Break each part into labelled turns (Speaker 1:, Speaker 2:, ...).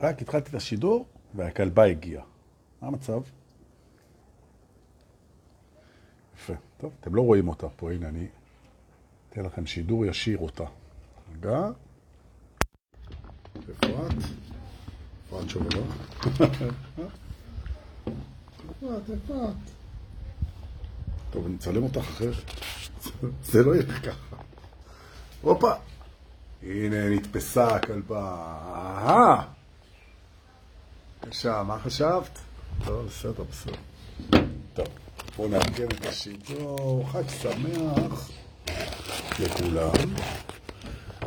Speaker 1: רק התחלתי את השידור והכלבה הגיעה. מה המצב? יפה. טוב, אתם לא רואים אותה פה, הנה אני אתן לכם שידור ישיר אותה. רגע. את שוברה? איפה את? איפה את? טוב, אני אצלם אותך אחרת. זה לא יהיה ככה. הופה! הנה, נתפסה הכלבה. אהה! בבקשה, מה חשבת? טוב, בסדר, בסדר. טוב, בואו נארגן את השידור. חג שמח לכולם.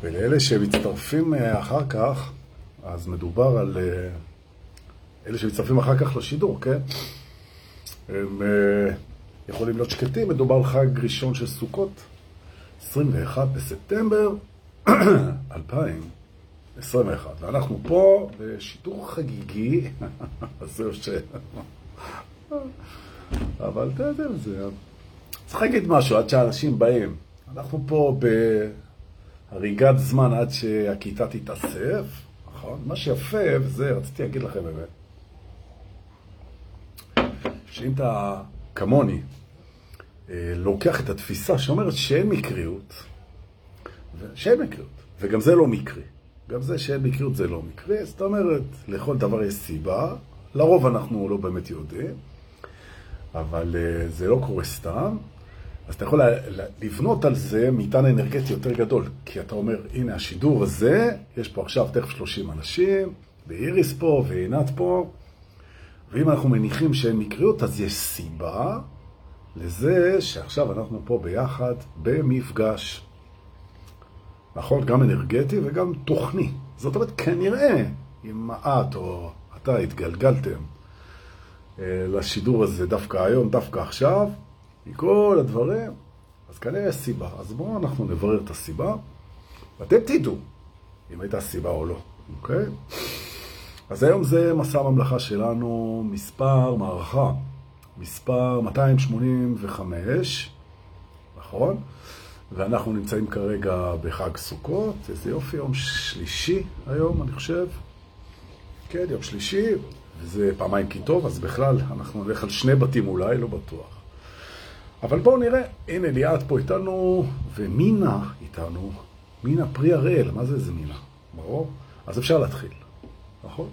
Speaker 1: ולאלה שמצטרפים אה, אחר כך, אז מדובר על אה, אלה שמצטרפים אחר כך לשידור, כן? הם אה, יכולים להיות שקטים, מדובר על חג ראשון של סוכות, 21 בספטמבר 2021. ואנחנו פה בשידור חגיגי, זהו ש... אבל אתה יודע, זה... צריך להגיד משהו עד שאנשים באים. אנחנו פה בהריגת זמן עד שהכיתה תתאסף, נכון? מה שיפה, וזה רציתי להגיד לכם באמת, שאם אתה כמוני, אה, לוקח את התפיסה שאומרת שאין מקריות, שאין מקריות, וגם זה לא מקרי. גם זה שאין מקריות זה לא מקרי, זאת אומרת, לכל דבר יש סיבה, לרוב אנחנו לא באמת יודעים, אבל uh, זה לא קורה סתם, אז אתה יכול לבנות על זה מטען אנרגטי יותר גדול, כי אתה אומר, הנה השידור הזה, יש פה עכשיו תכף 30 אנשים, ואיריס פה, ועינת פה, ואם אנחנו מניחים שאין מקריות, אז יש סיבה לזה שעכשיו אנחנו פה ביחד במפגש. נכון? גם אנרגטי וגם תוכני. זאת אומרת, כנראה, אם את או אתה התגלגלתם אה, לשידור הזה דווקא היום, דווקא עכשיו, מכל הדברים, אז כנראה יש סיבה. אז בואו אנחנו נברר את הסיבה, ואתם תדעו אם הייתה סיבה או לא, אוקיי? אז היום זה מסע הממלכה שלנו, מספר מערכה, מספר 285, נכון? ואנחנו נמצאים כרגע בחג סוכות, איזה יופי, יום שלישי היום, אני חושב. כן, יום שלישי, וזה פעמיים כי טוב, אז בכלל אנחנו נלך על שני בתים אולי, לא בטוח. אבל בואו נראה, הנה ליאת פה איתנו, ומינה איתנו, מינה פרי הראל, מה זה איזה מינה? ברור? אז אפשר להתחיל, נכון?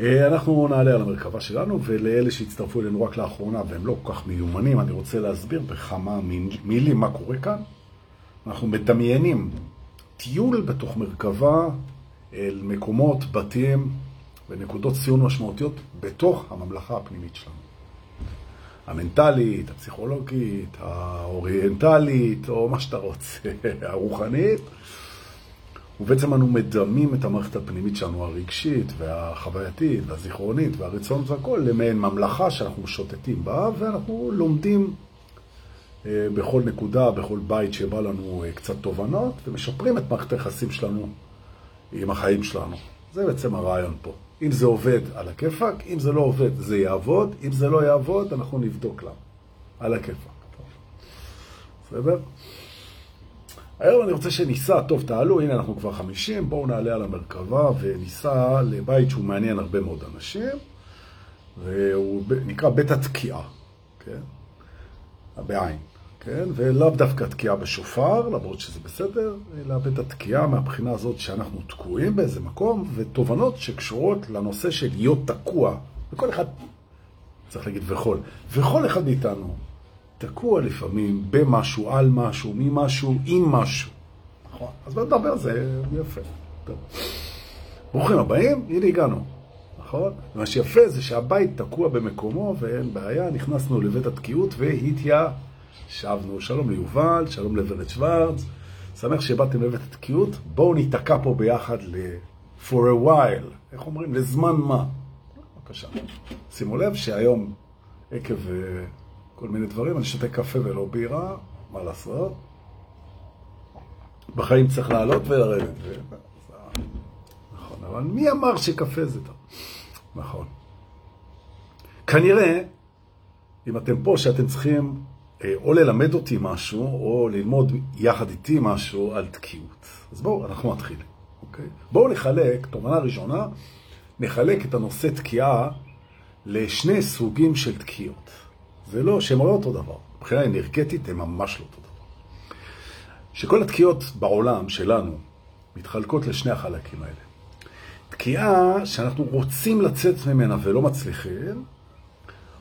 Speaker 1: אה, אנחנו נעלה על המרכבה שלנו, ולאלה שהצטרפו אלינו רק לאחרונה והם לא כל כך מיומנים, אני רוצה להסביר בכמה מילים מה קורה כאן. אנחנו מדמיינים טיול בתוך מרכבה אל מקומות, בתים ונקודות ציון משמעותיות בתוך הממלכה הפנימית שלנו. המנטלית, הפסיכולוגית, האוריינטלית, או מה שאתה רוצה, הרוחנית. ובעצם אנו מדמים את המערכת הפנימית שלנו, הרגשית והחווייתית והזיכרונית והרצונות והכל, למעין ממלכה שאנחנו שוטטים בה, ואנחנו לומדים אה, בכל נקודה, בכל בית שבא לנו אה, קצת תובנות, ומשפרים את מערכת היחסים שלנו עם החיים שלנו. זה בעצם הרעיון פה. אם זה עובד, על הכיפאק, אם זה לא עובד, זה יעבוד, אם זה לא יעבוד, אנחנו נבדוק למה. על הכיפאק. בסדר? היום אני רוצה שניסע, טוב תעלו, הנה אנחנו כבר חמישים, בואו נעלה על המרכבה וניסע לבית שהוא מעניין הרבה מאוד אנשים, והוא נקרא בית התקיעה, כן? בעין, כן? ולאו דווקא תקיעה בשופר, למרות שזה בסדר, אלא בית התקיעה מהבחינה הזאת שאנחנו תקועים באיזה מקום, ותובנות שקשורות לנושא של להיות תקוע. וכל אחד, צריך להגיד וכל, וכל אחד מאיתנו תקוע לפעמים במשהו, על משהו, ממשהו, עם משהו. נכון. אז בוא נדבר על זה יפה. טוב. ברוכים הבאים, הנה הגענו. נכון? מה שיפה זה שהבית תקוע במקומו ואין בעיה, נכנסנו לבית התקיעות והתיישבנו. שלום ליובל, שלום לברד שוורץ. שמח שבאתם לבית התקיעות. בואו ניתקע פה ביחד ל... for a while. איך אומרים? לזמן מה? בבקשה. שימו לב שהיום, עקב כל מיני דברים, אני שותה קפה ולא בירה, מה לעשות? בחיים צריך לעלות ולרדת. ו... נכון, אבל מי אמר שקפה זה טוב? נכון. כנראה, אם אתם פה, שאתם צריכים אה, או ללמד אותי משהו, או ללמוד יחד איתי משהו על תקיעות. אז בואו, אנחנו מתחילים, אוקיי? בואו נחלק, תובנה ראשונה, נחלק את הנושא תקיעה לשני סוגים של תקיעות. זה לא, שהם לא אותו דבר. מבחינה אנרגטית הם ממש לא אותו דבר. שכל התקיעות בעולם שלנו מתחלקות לשני החלקים האלה. תקיעה שאנחנו רוצים לצאת ממנה ולא מצליחים,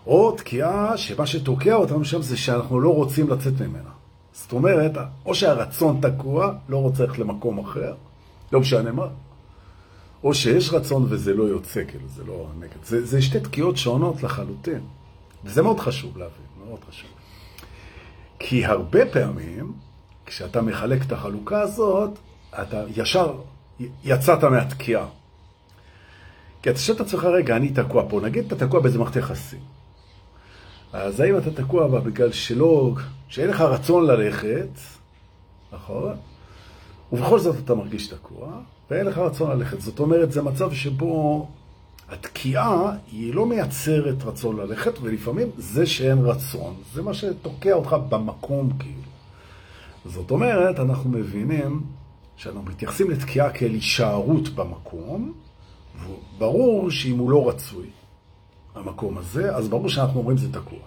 Speaker 1: או תקיעה שמה שתוקע אותנו שם זה שאנחנו לא רוצים לצאת ממנה. זאת אומרת, או שהרצון תקוע, לא רוצה ללכת למקום אחר, לא משנה מה, או שיש רצון וזה לא יוצא, כאילו, זה לא נגד. זה, זה שתי תקיעות שונות לחלוטין. וזה מאוד חשוב להבין, מאוד חשוב. כי הרבה פעמים, כשאתה מחלק את החלוקה הזאת, אתה ישר יצאת מהתקיעה. כי אתה שואל את עצמך, רגע, אני תקוע פה. נגיד אתה תקוע באיזה מערכת יחסים. אז האם אתה תקוע בה בגלל שלא, שאין לך רצון ללכת, נכון? ובכל זאת אתה מרגיש תקוע, ואין לך רצון ללכת. זאת אומרת, זה מצב שבו התקיעה היא לא מייצרת רצון ללכת, ולפעמים זה שאין רצון, זה מה שתוקע אותך במקום כאילו. זאת אומרת, אנחנו מבינים שאנחנו מתייחסים לתקיעה כאל הישארות במקום, וברור שאם הוא לא רצוי, המקום הזה, אז ברור שאנחנו אומרים זה תקוע.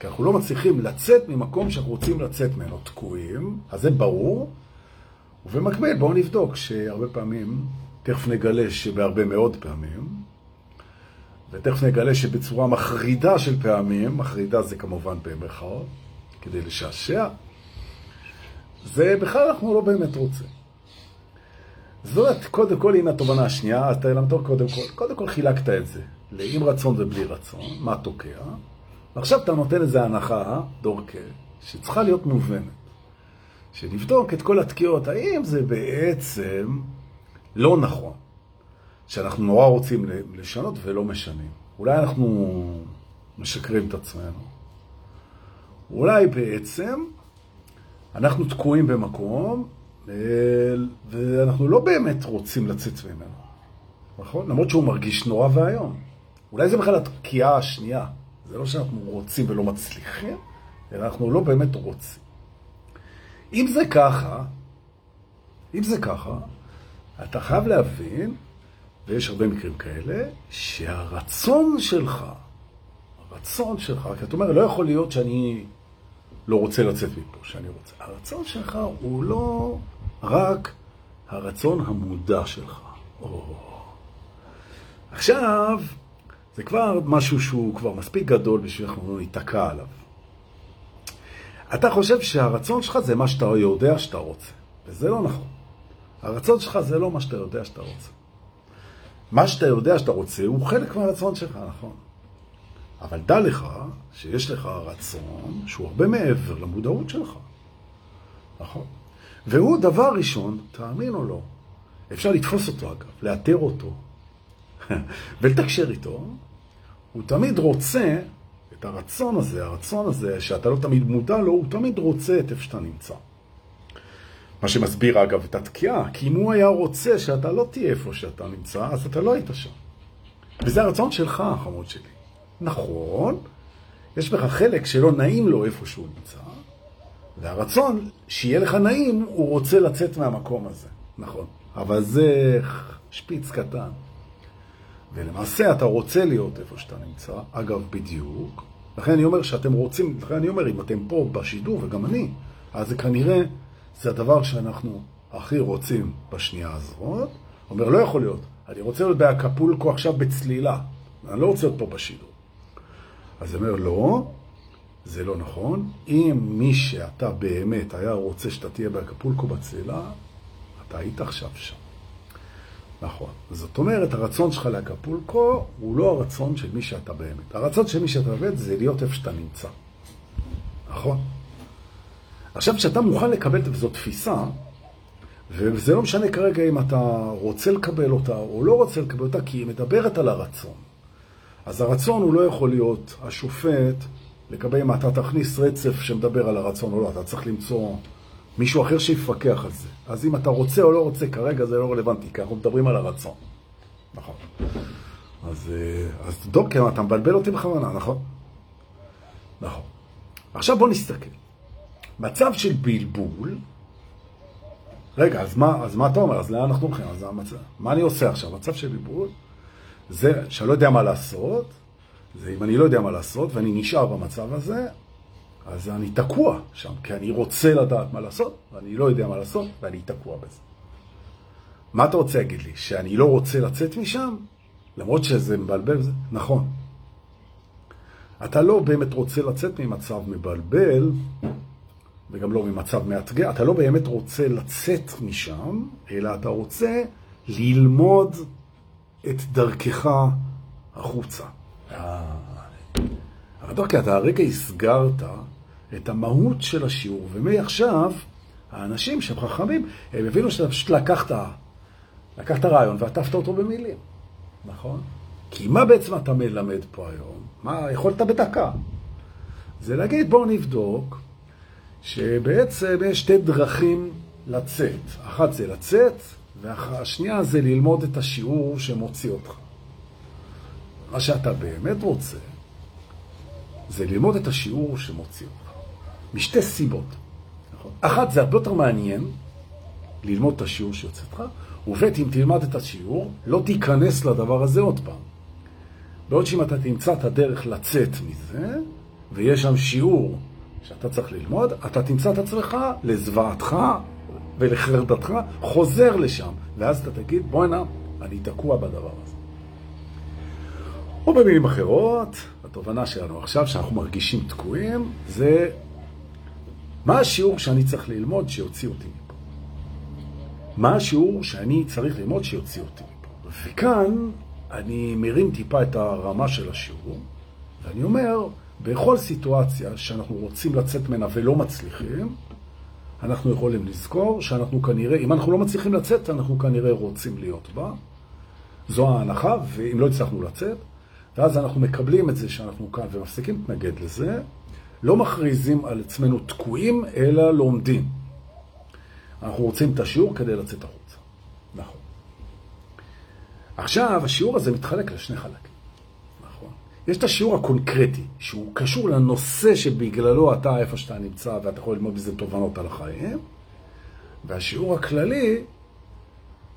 Speaker 1: כי אנחנו לא מצליחים לצאת ממקום שאנחנו רוצים לצאת ממנו תקועים, אז זה ברור. ובמקביל בואו נבדוק שהרבה פעמים, תכף נגלה שבהרבה מאוד פעמים, ותכף נגלה שבצורה מחרידה של פעמים, מחרידה זה כמובן במרכאות, כדי לשעשע, זה בכלל אנחנו לא באמת רוצים. זאת קודם כל, הנה התובנה השנייה, אז אתה למדור קודם כל, קודם כל חילקת את זה, לעם רצון ובלי רצון, מה תוקע, ועכשיו אתה נותן איזה הנחה, דורקה, שצריכה להיות מובנת. שנבדוק את כל התקיעות, האם זה בעצם לא נכון, שאנחנו נורא רוצים לשנות ולא משנים. אולי אנחנו משקרים את עצמנו. אולי בעצם אנחנו תקועים במקום ואנחנו לא באמת רוצים לצאת ממנו, נכון? למרות שהוא מרגיש נורא והיום. אולי זה בכלל התקיעה השנייה. זה לא שאנחנו רוצים ולא מצליחים, אלא אנחנו לא באמת רוצים. אם זה ככה, אם זה ככה, אתה חייב להבין, ויש הרבה מקרים כאלה, שהרצון שלך, הרצון שלך, כי אתה אומר, לא יכול להיות שאני לא רוצה לצאת מפה, שאני רוצה. הרצון שלך הוא לא רק הרצון המודע שלך. או... עכשיו, זה כבר משהו שהוא כבר מספיק גדול בשביל שאנחנו לא ניתקע עליו. אתה חושב שהרצון שלך זה מה שאתה יודע שאתה רוצה, וזה לא נכון. הרצון שלך זה לא מה שאתה יודע שאתה רוצה. מה שאתה יודע שאתה רוצה הוא חלק מהרצון שלך, נכון. אבל דע לך שיש לך רצון שהוא הרבה מעבר למודעות שלך. נכון. והוא דבר ראשון, תאמין או לא, אפשר לתפוס אותו אגב, לאתר אותו ולתקשר איתו, הוא תמיד רוצה את הרצון הזה, הרצון הזה שאתה לא תמיד מודע לו, הוא תמיד רוצה את איפה שאתה נמצא. מה שמסביר אגב את התקיעה, כי אם הוא היה רוצה שאתה לא תהיה איפה שאתה נמצא, אז אתה לא היית שם. וזה הרצון שלך, חמוד שלי. נכון, יש בך חלק שלא נעים לו איפה שהוא נמצא, והרצון שיהיה לך נעים, הוא רוצה לצאת מהמקום הזה. נכון. אבל זה שפיץ קטן. ולמעשה אתה רוצה להיות איפה שאתה נמצא, אגב, בדיוק. לכן אני אומר שאתם רוצים, לכן אני אומר, אם אתם פה בשידור, וגם אני, אז זה כנראה, זה הדבר שאנחנו הכי רוצים בשנייה הזאת. אומר, לא יכול להיות, אני רוצה להיות באקפולקו עכשיו בצלילה, אני לא רוצה להיות פה בשידור. אז אומר, לא, זה לא נכון. אם מי שאתה באמת היה רוצה שאתה תהיה באקפולקו בצלילה, אתה היית עכשיו שם. נכון. זאת אומרת, הרצון שלך לאקפולקו הוא לא הרצון של מי שאתה באמת. הרצון של מי שאתה באמת זה להיות איפה שאתה נמצא. נכון? עכשיו, כשאתה מוכן לקבל, וזו תפיסה, וזה לא משנה כרגע אם אתה רוצה לקבל אותה או לא רוצה לקבל אותה, כי היא מדברת על הרצון. אז הרצון הוא לא יכול להיות השופט לגבי אם אתה תכניס רצף שמדבר על הרצון או לא. אתה צריך למצוא מישהו אחר שיפקח על זה. אז אם אתה רוצה או לא רוצה, כרגע זה לא רלוונטי, כי אנחנו מדברים על הרצון. נכון. אז, אה, אז דוקר, אתה מבלבל אותי בכוונה, נכון? נכון. עכשיו בוא נסתכל. מצב של בלבול, רגע, אז מה, אז מה אתה אומר? אז לאן אנחנו הולכים? אז המצב, מה אני עושה עכשיו? מצב של בלבול זה שאני לא יודע מה לעשות, זה אם אני לא יודע מה לעשות ואני נשאר במצב הזה, אז אני תקוע שם, כי אני רוצה לדעת מה לעשות, ואני לא יודע מה לעשות, ואני תקוע בזה. מה אתה רוצה להגיד לי? שאני לא רוצה לצאת משם? למרות שזה מבלבל זה? נכון. אתה לא באמת רוצה לצאת ממצב מבלבל, וגם לא ממצב מאתגר, אתה לא באמת רוצה לצאת משם, אלא אתה רוצה ללמוד את דרכך החוצה. אבל דרכי, אתה הרגע הסגרת את המהות של השיעור, ומעכשיו, האנשים שהם חכמים, הם הבינו שאתה פשוט לקחת, לקחת רעיון ועטפת אותו במילים, נכון? כי מה בעצם אתה מלמד פה היום? מה יכולת בדקה? זה להגיד, בואו נבדוק שבעצם יש שתי דרכים לצאת. אחת זה לצאת, והשנייה זה ללמוד את השיעור שמוציא אותך. מה שאתה באמת רוצה, זה ללמוד את השיעור שמוציא אותך. משתי סיבות. נכון? אחת, זה הרבה יותר מעניין ללמוד את השיעור שיוצא אותך, ובית, אם תלמד את השיעור, לא תיכנס לדבר הזה עוד פעם. בעוד שאם אתה תמצא את הדרך לצאת מזה, ויש שם שיעור שאתה צריך ללמוד, אתה תמצא את עצמך לזוועתך ולחרדתך, חוזר לשם, ואז אתה תגיד, בוא הנה, אני תקוע בדבר הזה. או במילים אחרות, התובנה שלנו עכשיו, שאנחנו מרגישים תקועים, זה מה השיעור שאני צריך ללמוד שיוציא אותי מפה? מה השיעור שאני צריך ללמוד שיוציא אותי מפה? וכאן אני מרים טיפה את הרמה של השיעור, ואני אומר, בכל סיטואציה שאנחנו רוצים לצאת ממנה ולא מצליחים, אנחנו יכולים לזכור שאנחנו כנראה, אם אנחנו לא מצליחים לצאת, אנחנו כנראה רוצים להיות בה. זו ההנחה, ואם לא הצלחנו לצאת, ואז אנחנו מקבלים את זה שאנחנו כאן ומפסיקים להתנגד לזה, לא מכריזים על עצמנו תקועים, אלא לומדים. אנחנו רוצים את השיעור כדי לצאת החוצה. נכון. עכשיו, השיעור הזה מתחלק לשני חלקים. יש את השיעור הקונקרטי, שהוא קשור לנושא שבגללו אתה איפה שאתה נמצא, ואתה יכול ללמוד בזה תובנות על החיים. והשיעור הכללי,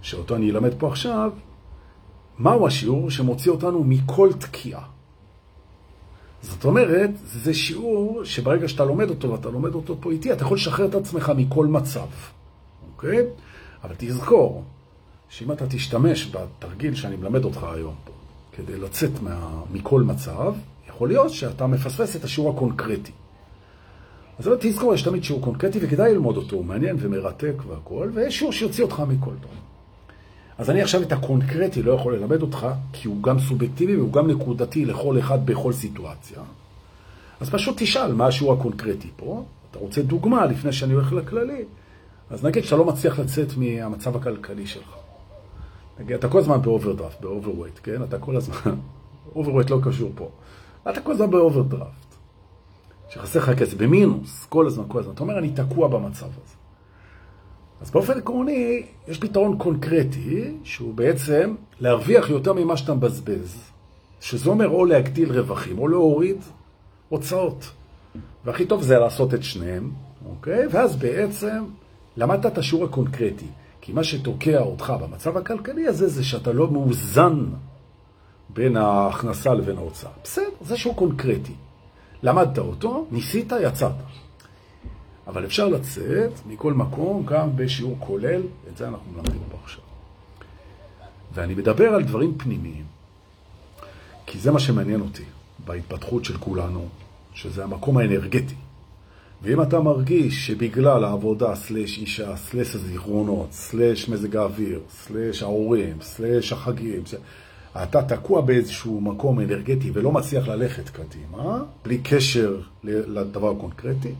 Speaker 1: שאותו אני אלמד פה עכשיו, מהו השיעור שמוציא אותנו מכל תקיעה. זאת אומרת, זה שיעור שברגע שאתה לומד אותו, ואתה לומד אותו פה איתי, אתה יכול לשחרר את עצמך מכל מצב, אוקיי? אבל תזכור, שאם אתה תשתמש בתרגיל שאני מלמד אותך היום פה, כדי לצאת מה, מכל מצב, יכול להיות שאתה מפספס את השיעור הקונקרטי. אז אבל תזכור, יש תמיד שיעור קונקרטי וכדאי ללמוד אותו, הוא מעניין ומרתק והכל, ויש שיעור שיוציא אותך מכל טוב. אז אני עכשיו את הקונקרטי לא יכול ללמד אותך, כי הוא גם סובייקטיבי והוא גם נקודתי לכל אחד בכל סיטואציה. אז פשוט תשאל מה השיעור הקונקרטי פה. אתה רוצה דוגמה לפני שאני הולך לכללי. אז נגיד שאתה לא מצליח לצאת מהמצב הכלכלי שלך. נגיד, אתה כל הזמן באוברדרפט, ב overweight, כן? אתה כל הזמן... overweight לא קשור פה. אתה כל הזמן באוברדרפט. שחסר לך כסף, במינוס, כל הזמן, כל הזמן. אתה אומר, אני תקוע במצב הזה. אז באופן עקרוני, יש פתרון קונקרטי, שהוא בעצם להרוויח יותר ממה שאתה מבזבז, שזה אומר או להגדיל רווחים, או להוריד הוצאות. והכי טוב זה לעשות את שניהם, אוקיי? ואז בעצם למדת את השיעור הקונקרטי. כי מה שתוקע אותך במצב הכלכלי הזה, זה שאתה לא מאוזן בין ההכנסה לבין ההוצאה. בסדר, זה שיעור קונקרטי. למדת אותו, ניסית, יצאת. אבל אפשר לצאת מכל מקום, גם בשיעור כולל, את זה אנחנו מלמדים פה עכשיו. ואני מדבר על דברים פנימיים, כי זה מה שמעניין אותי בהתפתחות של כולנו, שזה המקום האנרגטי. ואם אתה מרגיש שבגלל העבודה, סלש אישה, סלש הזיכרונות, סלש מזג האוויר, סלש ההורים, סלש החגים, אתה תקוע באיזשהו מקום אנרגטי ולא מצליח ללכת קדימה, בלי קשר לדבר הקונקרטי,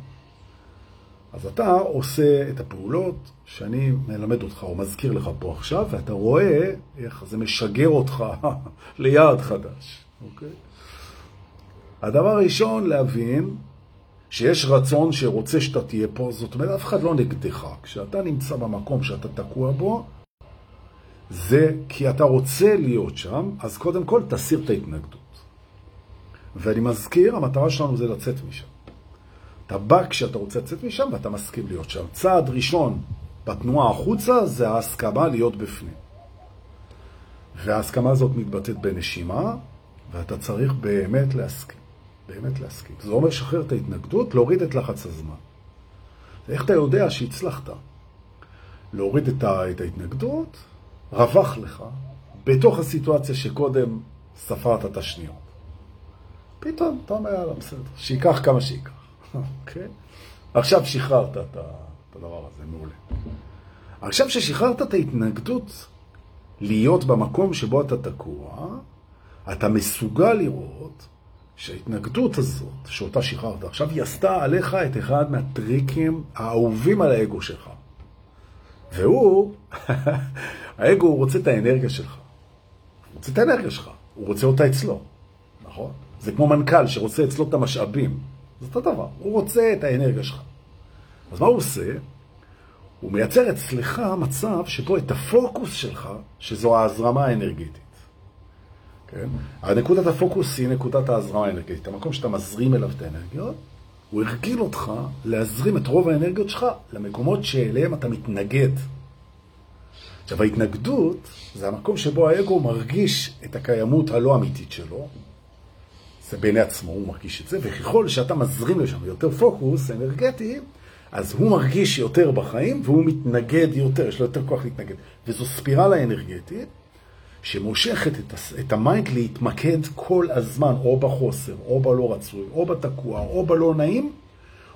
Speaker 1: אז אתה עושה את הפעולות שאני מלמד אותך או מזכיר לך פה עכשיו, ואתה רואה איך זה משגר אותך ליעד חדש, אוקיי? הדבר הראשון, להבין שיש רצון שרוצה שאתה תהיה פה, זאת אומרת, אף אחד לא נגדך. כשאתה נמצא במקום שאתה תקוע בו, זה כי אתה רוצה להיות שם, אז קודם כל תסיר את ההתנגדות. ואני מזכיר, המטרה שלנו זה לצאת משם. אתה בא כשאתה רוצה לצאת משם ואתה מסכים להיות שם. צעד ראשון בתנועה החוצה זה ההסכמה להיות בפנים. וההסכמה הזאת מתבטאת בנשימה, ואתה צריך באמת להסכים. באמת להסכים. זה אומר לשחרר את ההתנגדות, להוריד את לחץ הזמן. איך אתה יודע שהצלחת? להוריד את, ההתנגדות, רווח לך, בתוך הסיטואציה שקודם ספרת את השניות. פתאום אתה אומר, יאללה, בסדר, שייקח כמה שייקח. אוקיי? עכשיו שחררת את הדבר הזה, מעולה. עכשיו ששחררת את ההתנגדות להיות במקום שבו אתה תקוע, אתה מסוגל לראות שההתנגדות הזאת, שאותה שחררת, עכשיו היא עשתה עליך את אחד מהטריקים האהובים על האגו שלך. והוא, האגו, הוא רוצה את האנרגיה שלך. הוא רוצה את האנרגיה שלך, הוא רוצה אותה אצלו, נכון? זה כמו מנכ"ל שרוצה אצלו את המשאבים. זה אותו דבר, הוא רוצה את האנרגיה שלך. אז מה הוא עושה? הוא מייצר אצלך מצב שבו את הפוקוס שלך, שזו ההזרמה האנרגטית. כן? נקודת הפוקוס היא נקודת ההזרמה האנרגטית. המקום שאתה מזרים אליו את האנרגיות, הוא הרגיל אותך להזרים את רוב האנרגיות שלך למקומות שאליהם אתה מתנגד. עכשיו, ההתנגדות זה המקום שבו האגו מרגיש את הקיימות הלא אמיתית שלו. זה בעיני עצמו, הוא מרגיש את זה, וככל שאתה מזרים לשם יותר פוקוס אנרגטי, אז הוא מרגיש יותר בחיים והוא מתנגד יותר, יש לו יותר כוח להתנגד. וזו ספירלה אנרגטית שמושכת את, את ה mind להתמקד כל הזמן, או בחוסר, או בלא רצוי, או בתקוע, או בלא נעים,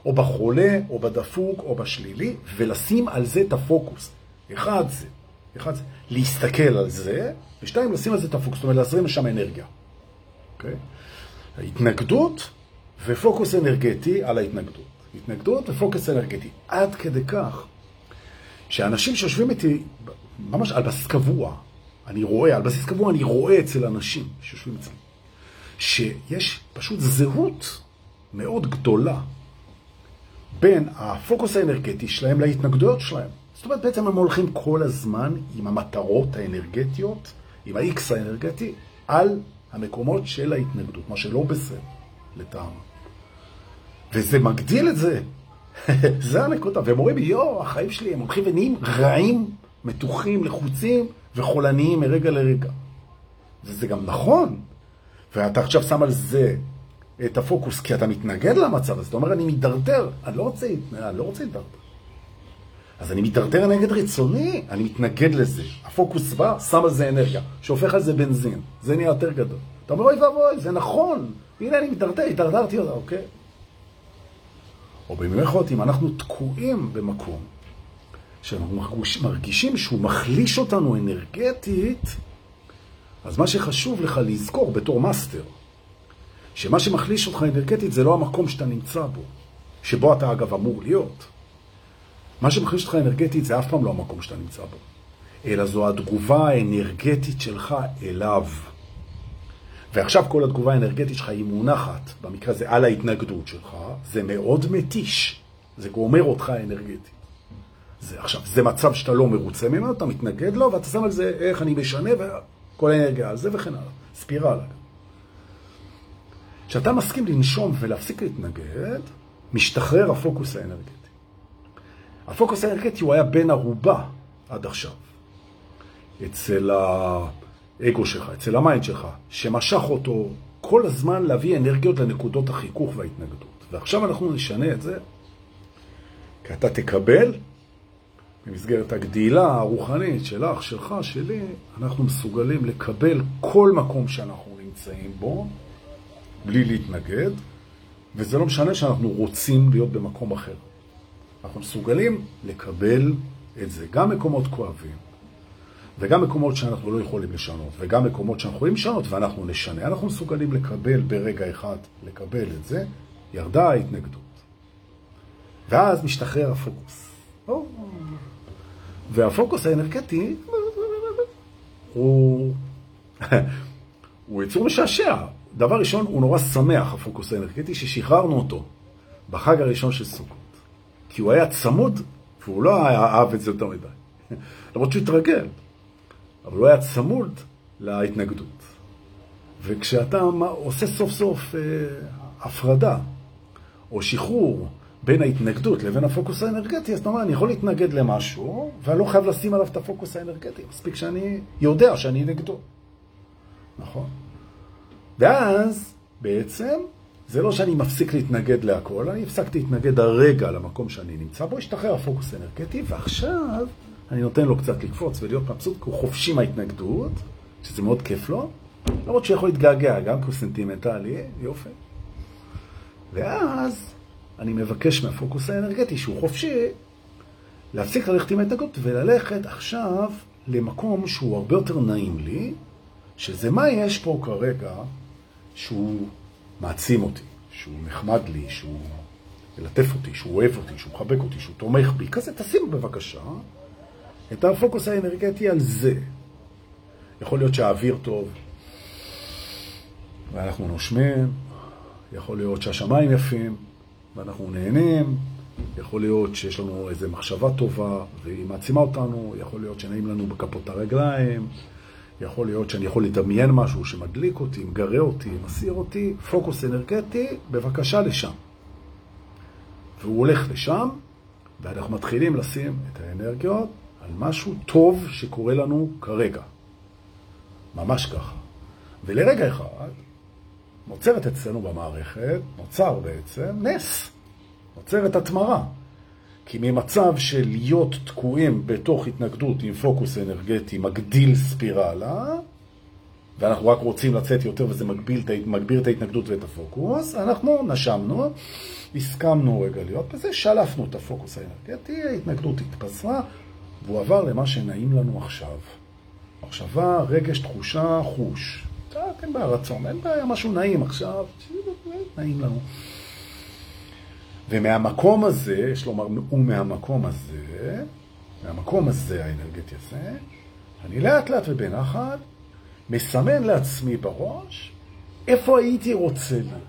Speaker 1: או בחולה, או בדפוק, או בשלילי, ולשים על זה את הפוקוס. אחד זה, אחד זה, להסתכל על זה, ושתיים, לשים על זה את הפוקוס, זאת אומרת, להזרים לשם אנרגיה. אוקיי? Okay? התנגדות ופוקוס אנרגטי על ההתנגדות. התנגדות ופוקוס אנרגטי. עד כדי כך שאנשים שיושבים איתי, ממש על בסיס קבוע, אני רואה, על בסיס קבוע אני רואה אצל אנשים שיושבים אצלי, שיש פשוט זהות מאוד גדולה בין הפוקוס האנרגטי שלהם להתנגדויות שלהם. זאת אומרת, בעצם הם הולכים כל הזמן עם המטרות האנרגטיות, עם ה-X האנרגטי, על המקומות של ההתנגדות, מה שלא בסדר, לטעם. וזה מגדיל את זה. זה הנקודה. והם אומרים, יואו, החיים שלי, הם הולכים ונהיים רעים, מתוחים, לחוצים וחולניים מרגע לרגע. וזה גם נכון. ואתה עכשיו שם על זה את הפוקוס, כי אתה מתנגד למצב הזה. אתה אומר, אני מתדרדר, אני לא רוצה, אני לא רוצה להתדרדר. אז אני מתדרדר נגד רצוני, אני מתנגד לזה. הפוקוס בא, שם על זה אנרגיה, שהופך על זה בנזין. זה נהיה יותר גדול. אתה אומר, אוי ואבוי, זה נכון. הנה אני מתדרדר, התדרדרתי, אוקיי. או במיוחד, אם אנחנו תקועים במקום שאנחנו מרגישים שהוא מחליש אותנו אנרגטית, אז מה שחשוב לך לזכור בתור מאסטר, שמה שמחליש אותך אנרגטית זה לא המקום שאתה נמצא בו, שבו אתה אגב אמור להיות. מה שמחליש אותך אנרגטית זה אף פעם לא המקום שאתה נמצא בו, אלא זו התגובה האנרגטית שלך אליו. ועכשיו כל התגובה האנרגטית שלך היא מונחת, במקרה הזה על ההתנגדות שלך, זה מאוד מתיש, זה גומר אותך אנרגטית. זה, עכשיו, זה מצב שאתה לא מרוצה ממנו, אתה מתנגד לו, ואתה שם על זה איך אני משנה, וכל האנרגיה על זה וכן הלאה. ספירלה. כשאתה מסכים לנשום ולהפסיק להתנגד, משתחרר הפוקוס האנרגטי. הפוקוס האנרגטי הוא היה בן ערובה עד עכשיו. אצל האגו שלך, אצל ה mind שלך, שמשך אותו כל הזמן להביא אנרגיות לנקודות החיכוך וההתנגדות. ועכשיו אנחנו נשנה את זה, כי אתה תקבל במסגרת הגדילה הרוחנית שלך, שלך, שלי, אנחנו מסוגלים לקבל כל מקום שאנחנו נמצאים בו, בלי להתנגד, וזה לא משנה שאנחנו רוצים להיות במקום אחר. אנחנו מסוגלים לקבל את זה. גם מקומות כואבים, וגם מקומות שאנחנו לא יכולים לשנות, וגם מקומות שאנחנו יכולים לשנות ואנחנו נשנה. אנחנו מסוגלים לקבל ברגע אחד, לקבל את זה, ירדה ההתנגדות. ואז משתחרר הפוקוס. והפוקוס האנרגטי הוא, הוא יצור משעשע. דבר ראשון, הוא נורא שמח, הפוקוס האנרגטי, ששחררנו אותו בחג הראשון של סוכות. כי הוא היה צמוד, והוא לא אהב את זה יותר מדי. למרות שהוא התרגל, אבל הוא היה צמוד להתנגדות. וכשאתה עושה סוף סוף אה, הפרדה, או שחרור, בין ההתנגדות לבין הפוקוס האנרגטי, אז אתה אומר, אני יכול להתנגד למשהו, ואני לא חייב לשים עליו את הפוקוס האנרגטי, מספיק שאני יודע שאני נגדו. נכון? ואז, בעצם, זה לא שאני מפסיק להתנגד להכל, אני הפסקתי להתנגד הרגע למקום שאני נמצא בו, השתחרר הפוקוס האנרגטי, ועכשיו אני נותן לו קצת לקפוץ ולהיות מבסוט, כי הוא חופשי מההתנגדות, שזה מאוד כיף לו, למרות שיכול להתגעגע, גם כי הוא סנטימנטלי, יופי. ואז אני מבקש מהפוקוס האנרגטי, שהוא חופשי, להפסיק ללכת עם ההתנגדות וללכת עכשיו למקום שהוא הרבה יותר נעים לי, שזה מה יש פה כרגע שהוא מעצים אותי, שהוא נחמד לי, שהוא מלטף אותי, שהוא אוהב אותי, שהוא מחבק אותי, שהוא תומך בי. כזה תשימו בבקשה את הפוקוס האנרגטי על זה. יכול להיות שהאוויר טוב, ואנחנו נושמים, יכול להיות שהשמיים יפים, ואנחנו נהנים, יכול להיות שיש לנו איזו מחשבה טובה והיא מעצימה אותנו, יכול להיות שנעים לנו בכפות הרגליים, יכול להיות שאני יכול לדמיין משהו שמדליק אותי, מגרה אותי, מסיר אותי, פוקוס אנרגטי, בבקשה לשם. והוא הולך לשם, ואנחנו מתחילים לשים את האנרגיות על משהו טוב שקורה לנו כרגע. ממש ככה. ולרגע אחד, נוצרת אצלנו במערכת, נוצר בעצם נס, נוצרת התמרה. כי ממצב של להיות תקועים בתוך התנגדות עם פוקוס אנרגטי מגדיל ספירלה, ואנחנו רק רוצים לצאת יותר וזה מגביל, מגביר את ההתנגדות ואת הפוקוס, אנחנו נשמנו, הסכמנו רגע להיות בזה, שלפנו את הפוקוס האנרגטי, ההתנגדות התפזרה, והוא עבר למה שנעים לנו עכשיו. מחשבה, רגש, תחושה, חוש. אין בעיה רצון, אין בעיה, משהו נעים עכשיו, נעים לנו. ומהמקום הזה, יש לומר, ומהמקום הזה, מהמקום הזה, האנרגטי הזה, אני לאט לאט ובנחת מסמן לעצמי בראש איפה הייתי רוצה להיות.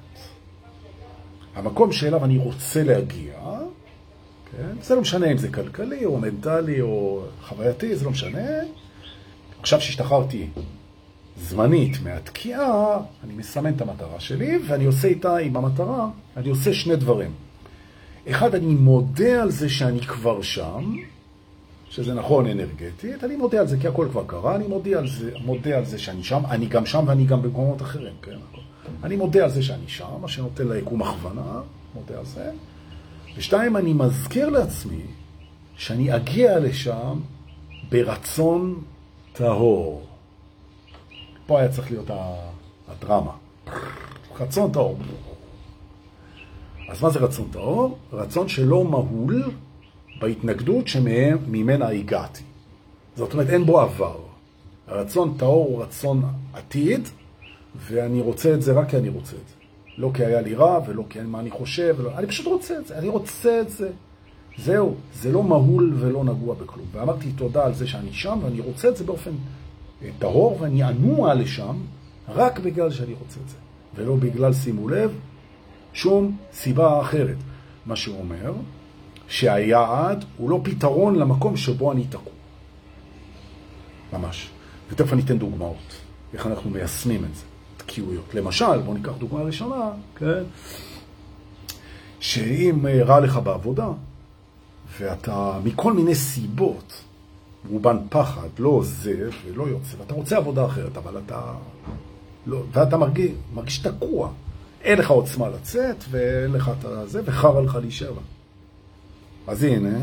Speaker 1: המקום שאליו אני רוצה להגיע, כן? זה לא משנה אם זה כלכלי או מנטלי או חווייתי, זה לא משנה. עכשיו שהשתחררתי זמנית מהתקיעה, אני מסמן את המטרה שלי, ואני עושה איתה, עם המטרה, אני עושה שני דברים. אחד, אני מודה על זה שאני כבר שם, שזה נכון אנרגטית, אני מודה על זה כי הכל כבר קרה, אני מודה על זה, מודה על זה שאני שם, אני גם שם ואני גם במקומות אחרים, כן? אני מודה על זה שאני שם, מה שנותן ליקום הכוונה, מודה על זה. ושתיים, אני מזכיר לעצמי שאני אגיע לשם ברצון טהור. פה היה צריך להיות הדרמה. רצון טהור. אז מה זה רצון טהור? רצון שלא מהול בהתנגדות שממנה הגעתי. זאת אומרת, אין בו עבר. הרצון טהור הוא רצון עתיד, ואני רוצה את זה רק כי אני רוצה את זה. לא כי היה לי רע, ולא כי מה אני חושב, ולא... אני פשוט רוצה את זה, אני רוצה את זה. זהו, זה לא מהול ולא נגוע בכלום. ואמרתי תודה על זה שאני שם, ואני רוצה את זה באופן טהור, ואני אנוע לשם רק בגלל שאני רוצה את זה. ולא בגלל, שימו לב, שום סיבה אחרת. מה שהוא אומר, שהיעד הוא לא פתרון למקום שבו אני תקוע. ממש. ותכף אני אתן דוגמאות, איך אנחנו מיישמים את זה, תקיעויות. למשל, בואו ניקח דוגמה ראשונה, כן? שאם אה, רע לך בעבודה, ואתה מכל מיני סיבות, רובן פחד, לא עוזב ולא יוצא, ואתה רוצה עבודה אחרת, אבל אתה... לא, ואתה מרגיש, מרגיש תקוע. אין לך עוצמה לצאת, ואין לך את זה, וחרא לך להישאר לה. אז הנה,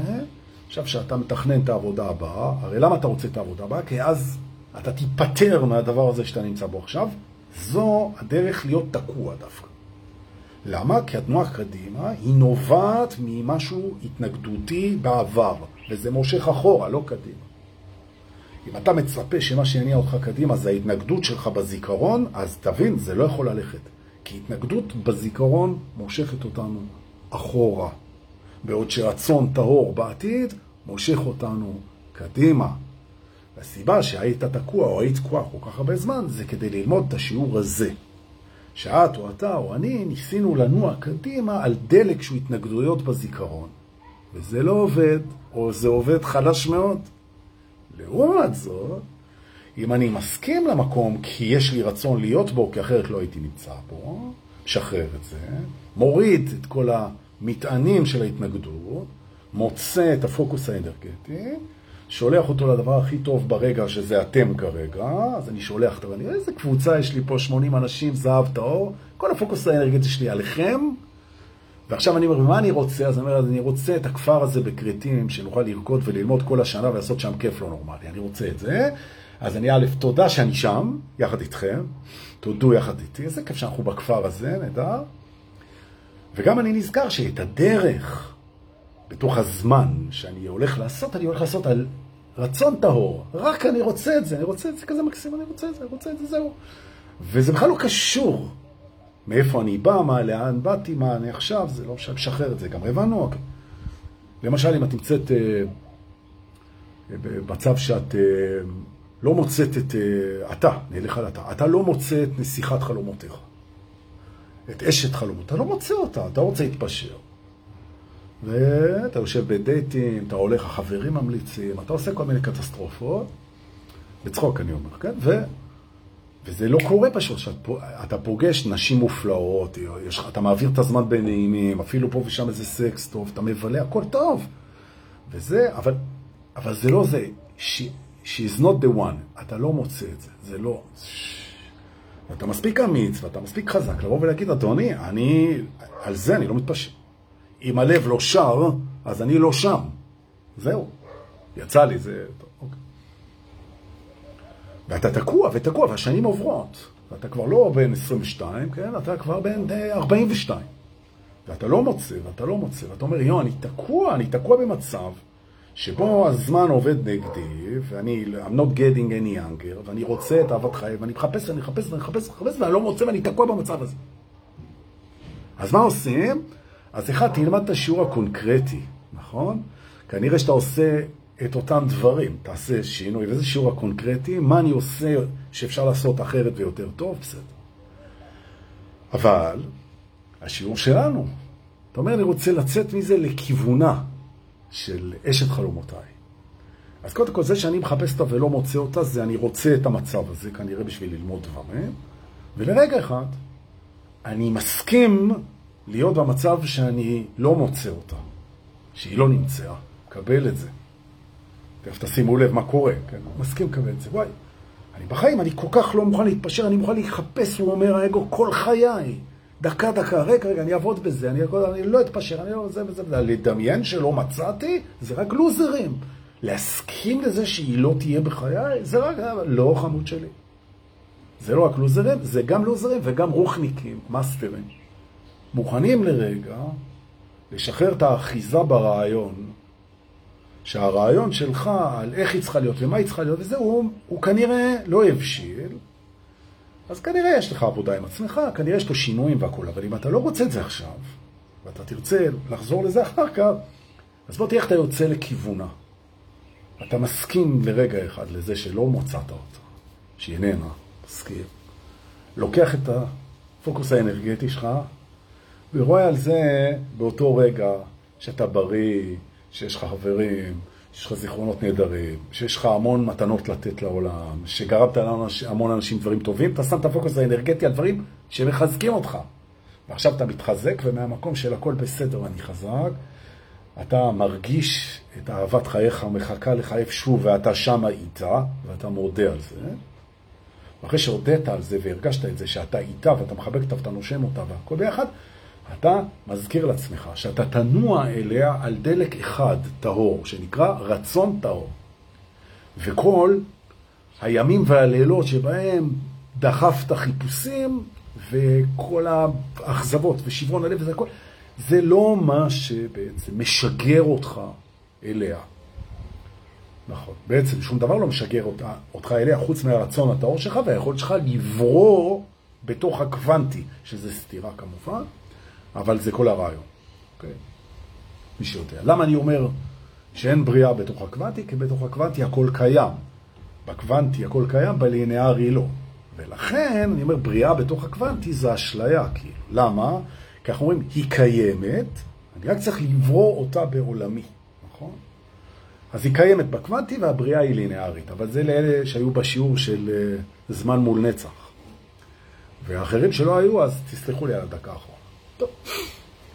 Speaker 1: עכשיו שאתה מתכנן את העבודה הבאה, הרי למה אתה רוצה את העבודה הבאה? כי אז אתה תיפטר מהדבר הזה שאתה נמצא בו עכשיו. זו הדרך להיות תקוע דווקא. למה? כי התנועה קדימה היא נובעת ממשהו התנגדותי בעבר, וזה מושך אחורה, לא קדימה. אם אתה מצפה שמה שיניע אותך קדימה זה ההתנגדות שלך בזיכרון, אז תבין, זה לא יכול ללכת. כי התנגדות בזיכרון מושכת אותנו אחורה, בעוד שרצון טהור בעתיד מושך אותנו קדימה. והסיבה שהיית תקוע או היית תקועה כל כך הרבה זמן זה כדי ללמוד את השיעור הזה. שאת או אתה או אני ניסינו לנוע קדימה על דלק שהוא התנגדויות בזיכרון. וזה לא עובד, או זה עובד חלש מאוד. לעומת זאת, אם אני מסכים למקום כי יש לי רצון להיות בו, כי אחרת לא הייתי נמצא בו, משחרר את זה, מוריד את כל מטענים של ההתנגדות, מוצא את הפוקוס האנרגטי, שולח אותו לדבר הכי טוב ברגע שזה אתם כרגע, אז אני שולח את הרעיון, איזה קבוצה יש לי פה, 80 אנשים, זהב טהור, כל הפוקוס האנרגטי שלי עליכם, ועכשיו אני אומר, מה אני רוצה? אז אני אומר, אני רוצה את הכפר הזה בקריטים, שנוכל לרקוד וללמוד כל השנה ולעשות שם כיף לא נורמלי. אני רוצה את זה. אז אני א', תודה שאני שם, יחד איתכם, תודו יחד איתי, איזה כיף שאנחנו בכפר הזה, נדע. וגם אני נזכר שאת הדרך, בתוך הזמן שאני הולך לעשות, אני הולך לעשות על רצון טהור. רק אני רוצה את זה, אני רוצה את זה כזה מקסים, אני רוצה את זה, אני רוצה את זה, זהו. וזה בכלל לא קשור מאיפה אני בא, מה, לאן באתי, מה אני עכשיו, זה לא משנה, משחרר את זה, גם הבנו. אוקיי. למשל, אם את נמצאת אה, במצב שאת אה, לא מוצאת את, אה, אתה, נלך על אתה, אתה לא מוצא את נסיכת חלומותיך, את אשת חלומות, אתה לא מוצא אותה, אתה רוצה להתפשר. ואתה יושב בדייטים, אתה הולך, החברים ממליצים, אתה עושה כל מיני קטסטרופות, בצחוק אני אומר, כן? ו... וזה לא קורה פשוט, שאתה פוגש נשים מופלאות, יש, אתה מעביר את הזמן בנעימים, אפילו פה ושם איזה סקס טוב, אתה מבלה, הכל טוב. וזה, אבל, אבל זה לא זה. She, she is not the one. אתה לא מוצא את זה, זה לא... ואתה מספיק אמיץ ואתה מספיק חזק לבוא ולהגיד, אדוני, אני, על זה אני לא מתפשר. אם הלב לא שר, אז אני לא שם. זהו. יצא לי, זה... ואתה תקוע ותקוע, והשנים עוברות. ואתה כבר לא בן 22, כן? אתה כבר בן 42. ואתה לא מוצא, ואתה לא מוצא, ואתה אומר, יו, אני תקוע, אני תקוע במצב שבו הזמן עובד נגדי, ואני, I'm not getting any younger, ואני רוצה את אהבת חיי, ואני מחפש, ואני מחפש, ואני מחפש, מחפש, ואני לא מוצא, ואני תקוע במצב הזה. אז מה עושים? אז אחד, תלמד את השיעור הקונקרטי, נכון? כנראה שאתה עושה את אותם דברים, תעשה שינוי, וזה שיעור הקונקרטי, מה אני עושה שאפשר לעשות אחרת ויותר טוב, בסדר. אבל, השיעור שלנו, אתה אומר, אני רוצה לצאת מזה לכיוונה של אשת חלומותיי. אז קודם כל, זה שאני מחפש אותה ולא מוצא אותה, זה אני רוצה את המצב הזה, כנראה בשביל ללמוד דברים, ולרגע אחד, אני מסכים להיות במצב שאני לא מוצא אותה, שהיא לא נמצאה, קבל את זה. תכף תשימו לב מה קורה, כן? מסכים לקבל את זה. וואי, אני בחיים, אני כל כך לא מוכן להתפשר, אני מוכן להיחפש, הוא אומר האגו, כל חיי. דקה, דקה, רגע, רגע, אני אעבוד בזה, אני, אני לא אתפשר, אני לא... זה וזה וזה. לדמיין שלא מצאתי, זה רק לוזרים. להסכים לזה שהיא לא תהיה בחיי, זה רק... לא חמוד שלי. זה לא רק לוזרים, זה גם לוזרים וגם רוחניקים, מאסטרים. מוכנים לרגע לשחרר את האחיזה ברעיון, שהרעיון שלך על איך היא צריכה להיות ומה היא צריכה להיות, וזה הוא, הוא כנראה לא הבשיל, אז כנראה יש לך עבודה עם עצמך, כנראה יש פה שינויים והכול, אבל אם אתה לא רוצה את זה עכשיו, ואתה תרצה לחזור לזה אחר כך, אז בוא תראה איך אתה יוצא לכיוונה. אתה מסכים לרגע אחד לזה שלא מוצאת אותה, שהיא איננה, מסכים. לוקח את הפוקוס האנרגטי שלך, ורואה על זה באותו רגע שאתה בריא, שיש לך חברים, שיש לך זיכרונות נהדרים, שיש לך המון מתנות לתת לעולם, שגרמת להמון אנשים דברים טובים, אתה שם את הפוקוס האנרגטי על דברים שמחזקים אותך. ועכשיו אתה מתחזק, ומהמקום של הכל בסדר אני חזק, אתה מרגיש את אהבת חייך מחכה לך איפשהו, ואתה שם איתה, ואתה מודה על זה. ואחרי שהודית על זה והרגשת את זה, שאתה איתה, ואתה מחבק אותה ואתה נושם אותה, והכל ביחד, אתה מזכיר לעצמך שאתה תנוע אליה על דלק אחד טהור, שנקרא רצון טהור. וכל הימים והלילות שבהם דחפת חיפושים, וכל האכזבות ושברון הלב וזה הכל, זה לא מה שבעצם משגר אותך אליה. נכון. בעצם שום דבר לא משגר אותה, אותך אליה חוץ מהרצון הטהור שלך והיכולת שלך לברור בתוך הקוונטי, שזה סתירה כמובן, אבל זה כל הרעיון. Okay. אוקיי? מי שיודע. למה אני אומר שאין בריאה בתוך הקוונטי? כי בתוך הקוונטי הכל קיים. בקוונטי הכל קיים, בלינארי לא. ולכן, אני אומר, בריאה בתוך הקוונטי זה אשליה, כאילו. למה? כי אנחנו אומרים, היא קיימת, אני רק צריך לברוא אותה בעולמי, נכון? אז היא קיימת בקוונטי והבריאה היא לינארית, אבל זה לאלה שהיו בשיעור של uh, זמן מול נצח. ואחרים שלא היו, אז תסלחו לי על הדקה האחרונה. טוב,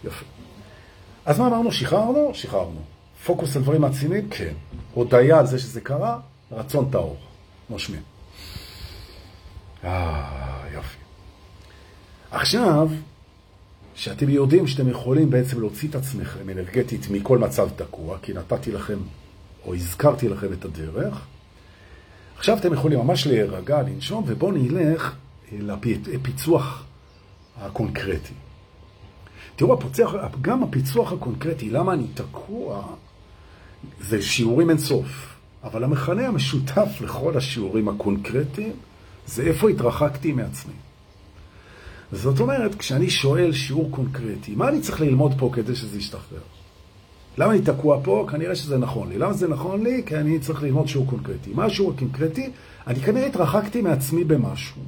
Speaker 1: יפה. אז מה אמרנו? שחררנו? שחררנו. פוקוס על דברים מעצימים? כן. הודיה על זה שזה קרה? רצון טהור. נושמים. אה, יופי. עכשיו, שאתם יודעים שאתם יכולים בעצם להוציא את עצמכם אנרגטית מכל מצב תקוע, כי נתתי לכם, או הזכרתי לכם את הדרך, עכשיו אתם יכולים ממש להירגע, לנשום, ובואו נלך לפיצוח הקונקרטי. תראו, הפיצוח, גם הפיצוח הקונקרטי, למה אני תקוע, זה שיעורים אינסוף. אבל המכנה המשותף לכל השיעורים הקונקרטיים זה איפה התרחקתי מעצמי. זאת אומרת, כשאני שואל שיעור קונקרטי, מה אני צריך ללמוד פה כדי שזה ישתחרר? למה אני תקוע פה? כנראה שזה נכון לי. למה זה נכון לי? כי אני צריך ללמוד שיעור קונקרטי. מה השיעור הקונקרטי? אני כנראה התרחקתי מעצמי במשהו.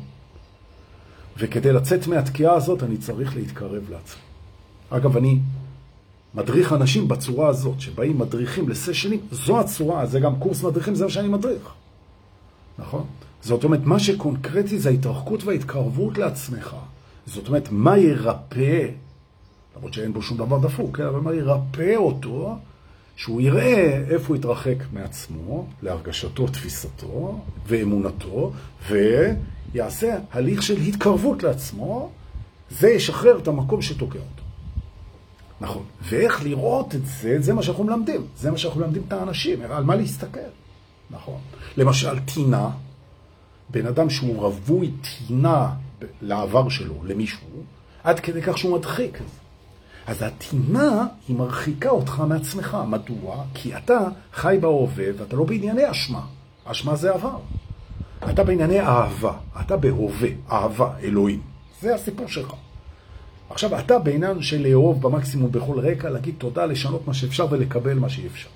Speaker 1: וכדי לצאת מהתקיעה הזאת אני צריך להתקרב לעצמי. אגב, אני מדריך אנשים בצורה הזאת, שבאים מדריכים לסשנים, זו הצורה, זה גם קורס מדריכים, זה מה שאני מדריך. נכון? זאת אומרת, מה שקונקרטי זה ההתרחקות וההתקרבות לעצמך. זאת אומרת, מה ירפא, למרות שאין בו שום דבר דפוק, כן? אבל מה ירפא אותו, שהוא יראה איפה הוא יתרחק מעצמו, להרגשתו, תפיסתו ואמונתו, ויעשה הליך של התקרבות לעצמו, זה ישחרר את המקום שתוקע אותו. נכון. ואיך לראות את זה, זה מה שאנחנו מלמדים. זה מה שאנחנו מלמדים את האנשים, על מה להסתכל. נכון. למשל, טינה, בן אדם שהוא רווי טינה לעבר שלו, למישהו, עד כדי כך שהוא מדחיק. אז הטינה היא מרחיקה אותך מעצמך. מדוע? כי אתה חי בהווה ואתה לא בענייני אשמה. אשמה זה עבר. אתה בענייני אהבה. אתה בהווה, אהבה, אלוהים. זה הסיפור שלך. עכשיו, אתה בעניין של לאהוב במקסימום בכל רקע, להגיד תודה, לשנות מה שאפשר ולקבל מה שאי אפשר.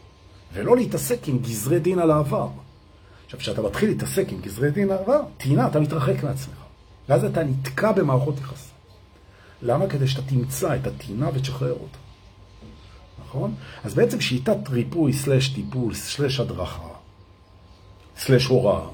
Speaker 1: ולא להתעסק עם גזרי דין על העבר. עכשיו, כשאתה מתחיל להתעסק עם גזרי דין על העבר, תהינה, אתה מתרחק מעצמך. ואז אתה נתקע במערכות יחסים. למה? כדי שאתה תמצא את הטינה ותשחרר אותה. נכון? אז בעצם שיטת ריפוי סלש טיפול סלש הדרכה סלש הוראה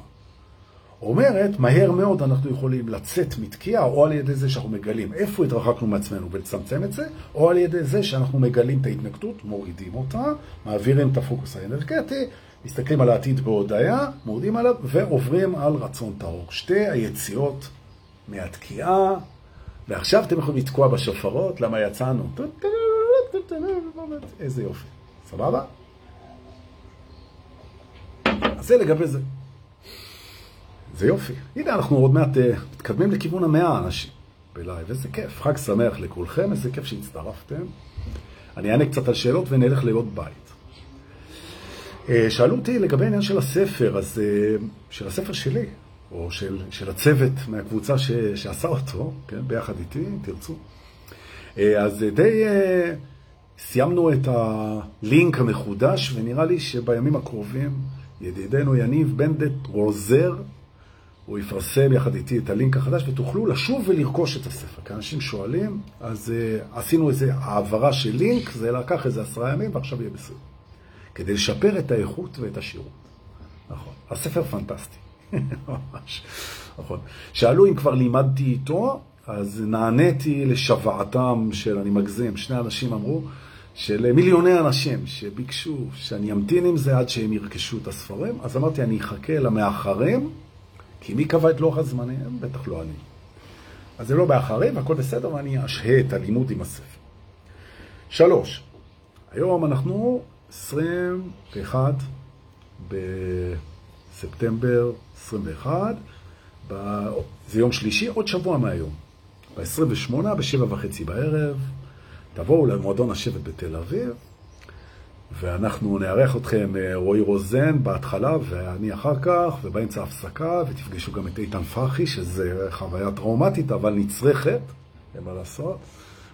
Speaker 1: אומרת, מהר מאוד אנחנו יכולים לצאת מתקיעה, או על ידי זה שאנחנו מגלים איפה התרחקנו מעצמנו ולצמצם את זה, או על ידי זה שאנחנו מגלים את ההתנגדות, מורידים אותה, מעבירים את הפוקוס האנרגטי, מסתכלים על העתיד בהודעה, מורידים עליו, ועוברים על רצון טהור. שתי היציאות מהתקיעה, ועכשיו אתם יכולים לתקוע בשופרות, למה יצאנו? איזה יופי. סבבה? אז זה לגבי זה. זה יופי. הנה, אנחנו עוד מעט uh, מתקדמים לכיוון המאה אנשים בלייב. איזה כיף. חג שמח לכולכם, איזה כיף שהצטרפתם. אני אענה קצת על שאלות ונלך לעוד בית. Uh, שאלו אותי לגבי העניין של הספר, אז uh, של הספר שלי, או של, של הצוות מהקבוצה ש, שעשה אותו, כן, ביחד איתי, אם תרצו. Uh, אז די uh, סיימנו את הלינק המחודש, ונראה לי שבימים הקרובים ידידנו יניב בנדט רוזר הוא יפרסם יחד איתי את הלינק החדש, ותוכלו לשוב ולרכוש את הספר. כי אנשים שואלים, אז uh, עשינו איזו העברה של לינק, זה לקח איזה עשרה ימים, ועכשיו יהיה בסדר. כדי לשפר את האיכות ואת השירות. נכון. הספר פנטסטי. ממש. נכון. שאלו אם כבר לימדתי איתו, אז נעניתי לשוועתם של, אני מגזים, שני אנשים אמרו, של מיליוני אנשים שביקשו שאני אמתין עם זה עד שהם ירכשו את הספרים, אז אמרתי, אני אחכה למאחרים, כי מי קבע את לוח הזמנים? בטח לא אני. אז זה לא באחרים, הכל בסדר, ואני אשהה את הלימוד עם הספר. שלוש, היום אנחנו 21 בספטמבר 21, ב... זה יום שלישי, עוד שבוע מהיום. ב-28, בשבע וחצי בערב, תבואו למועדון השבט בתל אביב, ואנחנו נארח אתכם אה, רועי רוזן בהתחלה ואני אחר כך, ובאמצע הפסקה, ותפגשו גם את איתן פרחי, שזה חוויה טראומטית, אבל נצרכת, אין מה לעשות.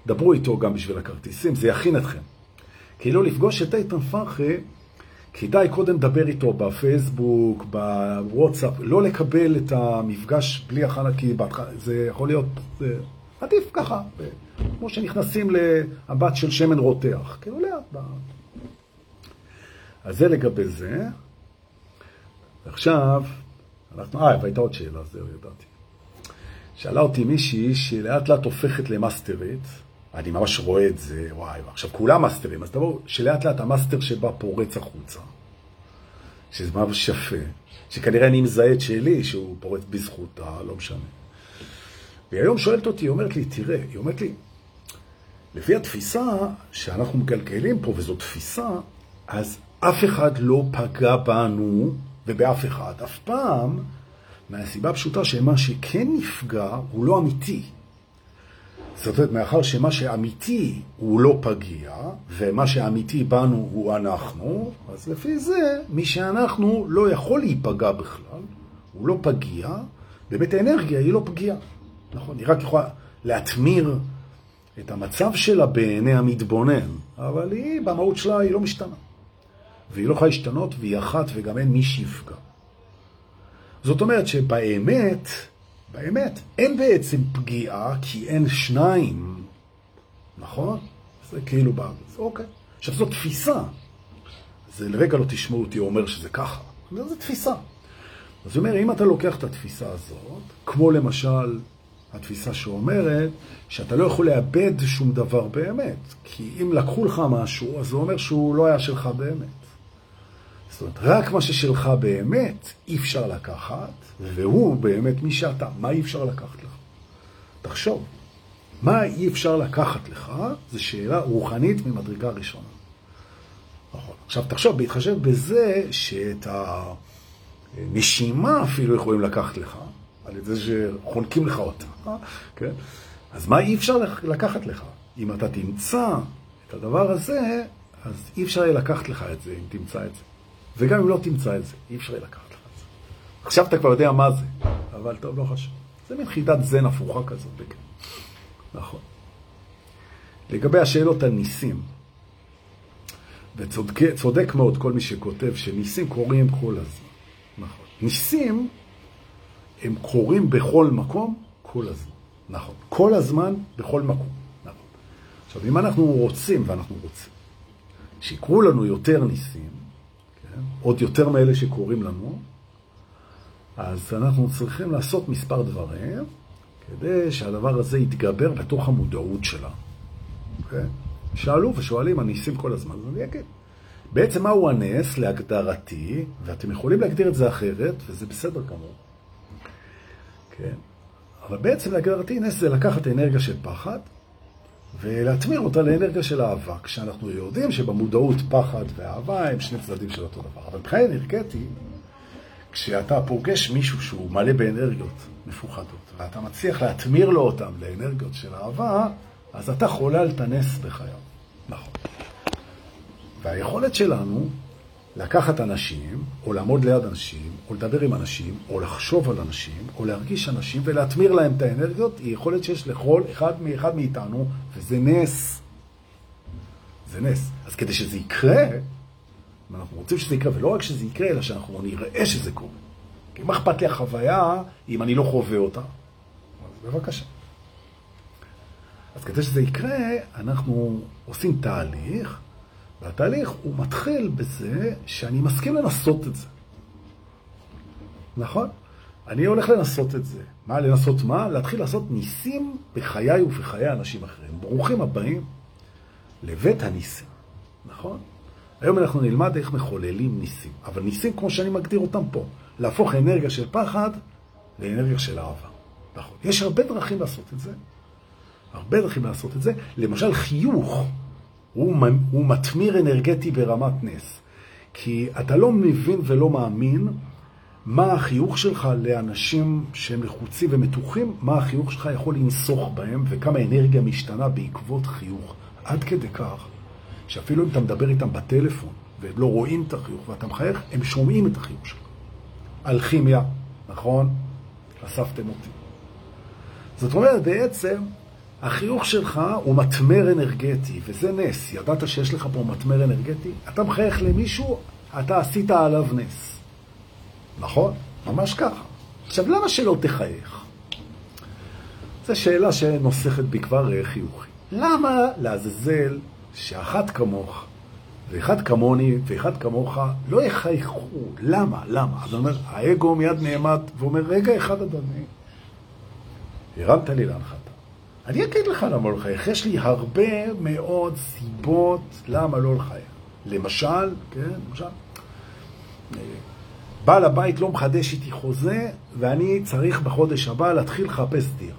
Speaker 1: דברו איתו גם בשביל הכרטיסים, זה יכין אתכם. כי לא לפגוש את איתן פרחי, כדאי קודם לדבר איתו בפייסבוק, בוואטסאפ, לא לקבל את המפגש בלי הכנה, כי זה יכול להיות, זה עדיף ככה, כמו שנכנסים לאמבט של שמן רותח, כאילו לאט. אז זה לגבי זה. עכשיו, אנחנו, אה, והייתה עוד שאלה, זהו, ידעתי. שאלה אותי מישהי שלאט לאט הופכת למאסטרית, אני ממש רואה את זה, וואי, עכשיו כולם מאסטרים, אז תבואו, שלאט לאט המאסטר שבא פורץ החוצה, שזה ממש יפה, שכנראה אני מזהה את שלי, שהוא פורץ בזכותה, לא משנה. והיא היום שואלת אותי, היא אומרת לי, תראה, היא אומרת לי, לפי התפיסה שאנחנו מגלגלים פה, וזו תפיסה, אז אף אחד לא פגע בנו ובאף אחד, אף פעם, מהסיבה הפשוטה שמה שכן נפגע הוא לא אמיתי. זאת אומרת, מאחר שמה שאמיתי הוא לא פגיע, ומה שאמיתי בנו הוא אנחנו, אז לפי זה, מי שאנחנו לא יכול להיפגע בכלל, הוא לא פגיע, באמת האנרגיה היא לא פגיעה. נכון, היא רק יכולה להתמיר את המצב שלה בעיני המתבונן, אבל היא, במהות שלה, היא לא משתנה. והיא לא יכולה להשתנות, והיא אחת, וגם אין מי שיפגע. זאת אומרת שבאמת, באמת, אין בעצם פגיעה, כי אין שניים, נכון? זה כאילו בא, זה אוקיי. עכשיו, זו תפיסה. זה לרגע לא תשמעו אותי אומר שזה ככה. זו תפיסה. אז הוא אומר, אם אתה לוקח את התפיסה הזאת, כמו למשל התפיסה שאומרת שאתה לא יכול לאבד שום דבר באמת, כי אם לקחו לך משהו, אז זה אומר שהוא לא היה שלך באמת. זאת אומרת, רק מה ששלך באמת אי אפשר לקחת, והוא באמת מי שאתה. מה אי אפשר לקחת לך? תחשוב, מה אי אפשר לקחת לך, זו שאלה רוחנית ממדרגה ראשונה. נכון. עכשיו, תחשוב, בהתחשב בזה שאת הנשימה אפילו יכולים לקחת לך, על ידי שחונקים לך אותה, כן? אז מה אי אפשר לקחת לך? אם אתה תמצא את הדבר הזה, אז אי אפשר יהיה לקחת לך את זה, אם תמצא את זה. וגם אם לא תמצא את זה, אי אפשר יהיה לקחת לך את זה. עכשיו אתה כבר יודע מה זה, אבל טוב, לא חשוב. זה מין חידת זן הפוכה כזאת, בכן. נכון. לגבי השאלות על ניסים, וצודק מאוד כל מי שכותב שניסים קורים כל הזמן. נכון. ניסים הם קורים בכל מקום כל הזמן. נכון. כל הזמן, בכל מקום. נכון. עכשיו, אם אנחנו רוצים, ואנחנו רוצים, שיקרו לנו יותר ניסים? עוד יותר מאלה שקורים לנו, אז אנחנו צריכים לעשות מספר דברים כדי שהדבר הזה יתגבר בתוך המודעות שלה. Okay? כן? שאלו ושואלים, הניסים כל הזמן, אז אני אגיד. בעצם מהו הנס להגדרתי, ואתם יכולים להגדיר את זה אחרת, וזה בסדר גמור. כן? אבל בעצם להגדרתי נס זה לקחת אנרגיה של פחד ולהטמיר אותה לאנרגיה של אהבה, כשאנחנו יודעים שבמודעות פחד ואהבה הם שני צדדים של אותו דבר. אבל מבחינה אנרגטית, כשאתה פוגש מישהו שהוא מלא באנרגיות מפוחדות, ואתה מצליח להטמיר לו אותם לאנרגיות של אהבה, אז אתה חולל את הנס בחייו. נכון. והיכולת שלנו לקחת אנשים, או לעמוד ליד אנשים, או לדבר עם אנשים, או לחשוב על אנשים, או להרגיש אנשים ולהטמיר להם את האנרגיות, היא יכולת שיש לכל אחד מאחד מאיתנו, וזה נס. זה נס. אז כדי שזה יקרה, אנחנו רוצים שזה יקרה, ולא רק שזה יקרה, אלא שאנחנו נראה שזה קורה. כי מה אכפת לי החוויה אם אני לא חווה אותה? אז בבקשה. אז כדי שזה יקרה, אנחנו עושים תהליך והתהליך הוא מתחיל בזה שאני מסכים לנסות את זה. נכון? אני הולך לנסות את זה. מה לנסות מה? להתחיל לעשות ניסים בחיי ובחיי אנשים אחרים. ברוכים הבאים לבית הניסים, נכון? היום אנחנו נלמד איך מחוללים ניסים, אבל ניסים כמו שאני מגדיר אותם פה, להפוך אנרגיה של פחד לאנרגיה של אהבה. נכון. יש הרבה דרכים לעשות את זה, הרבה דרכים לעשות את זה, למשל חיוך. הוא, הוא מתמיר אנרגטי ברמת נס. כי אתה לא מבין ולא מאמין מה החיוך שלך לאנשים שהם לחוצים ומתוחים, מה החיוך שלך יכול לנסוך בהם וכמה אנרגיה משתנה בעקבות חיוך. עד כדי כך שאפילו אם אתה מדבר איתם בטלפון והם לא רואים את החיוך ואתה מחייך, הם שומעים את החיוך שלך. אלכימיה, נכון? אספתם אותי. זאת אומרת, בעצם החיוך שלך הוא מתמר אנרגטי, וזה נס. ידעת שיש לך פה מתמר אנרגטי? אתה מחייך למישהו, אתה עשית עליו נס. נכון? ממש ככה. עכשיו, למה שלא תחייך? זו שאלה שנוסחת בי כבר חיוכים. למה לעזאזל שאחת כמוך ואחד כמוני ואחד כמוך לא יחייכו? למה? למה? אז אומר, האגו מיד נעמד ואומר, רגע אחד אדוני, הרמת לי להנחתה. אני אגיד לך למה לא לחייך. יש לי הרבה מאוד סיבות למה לא לחייך. למשל, כן, למשל, בעל הבית לא מחדש איתי חוזה, ואני צריך בחודש הבא להתחיל לחפש דירה.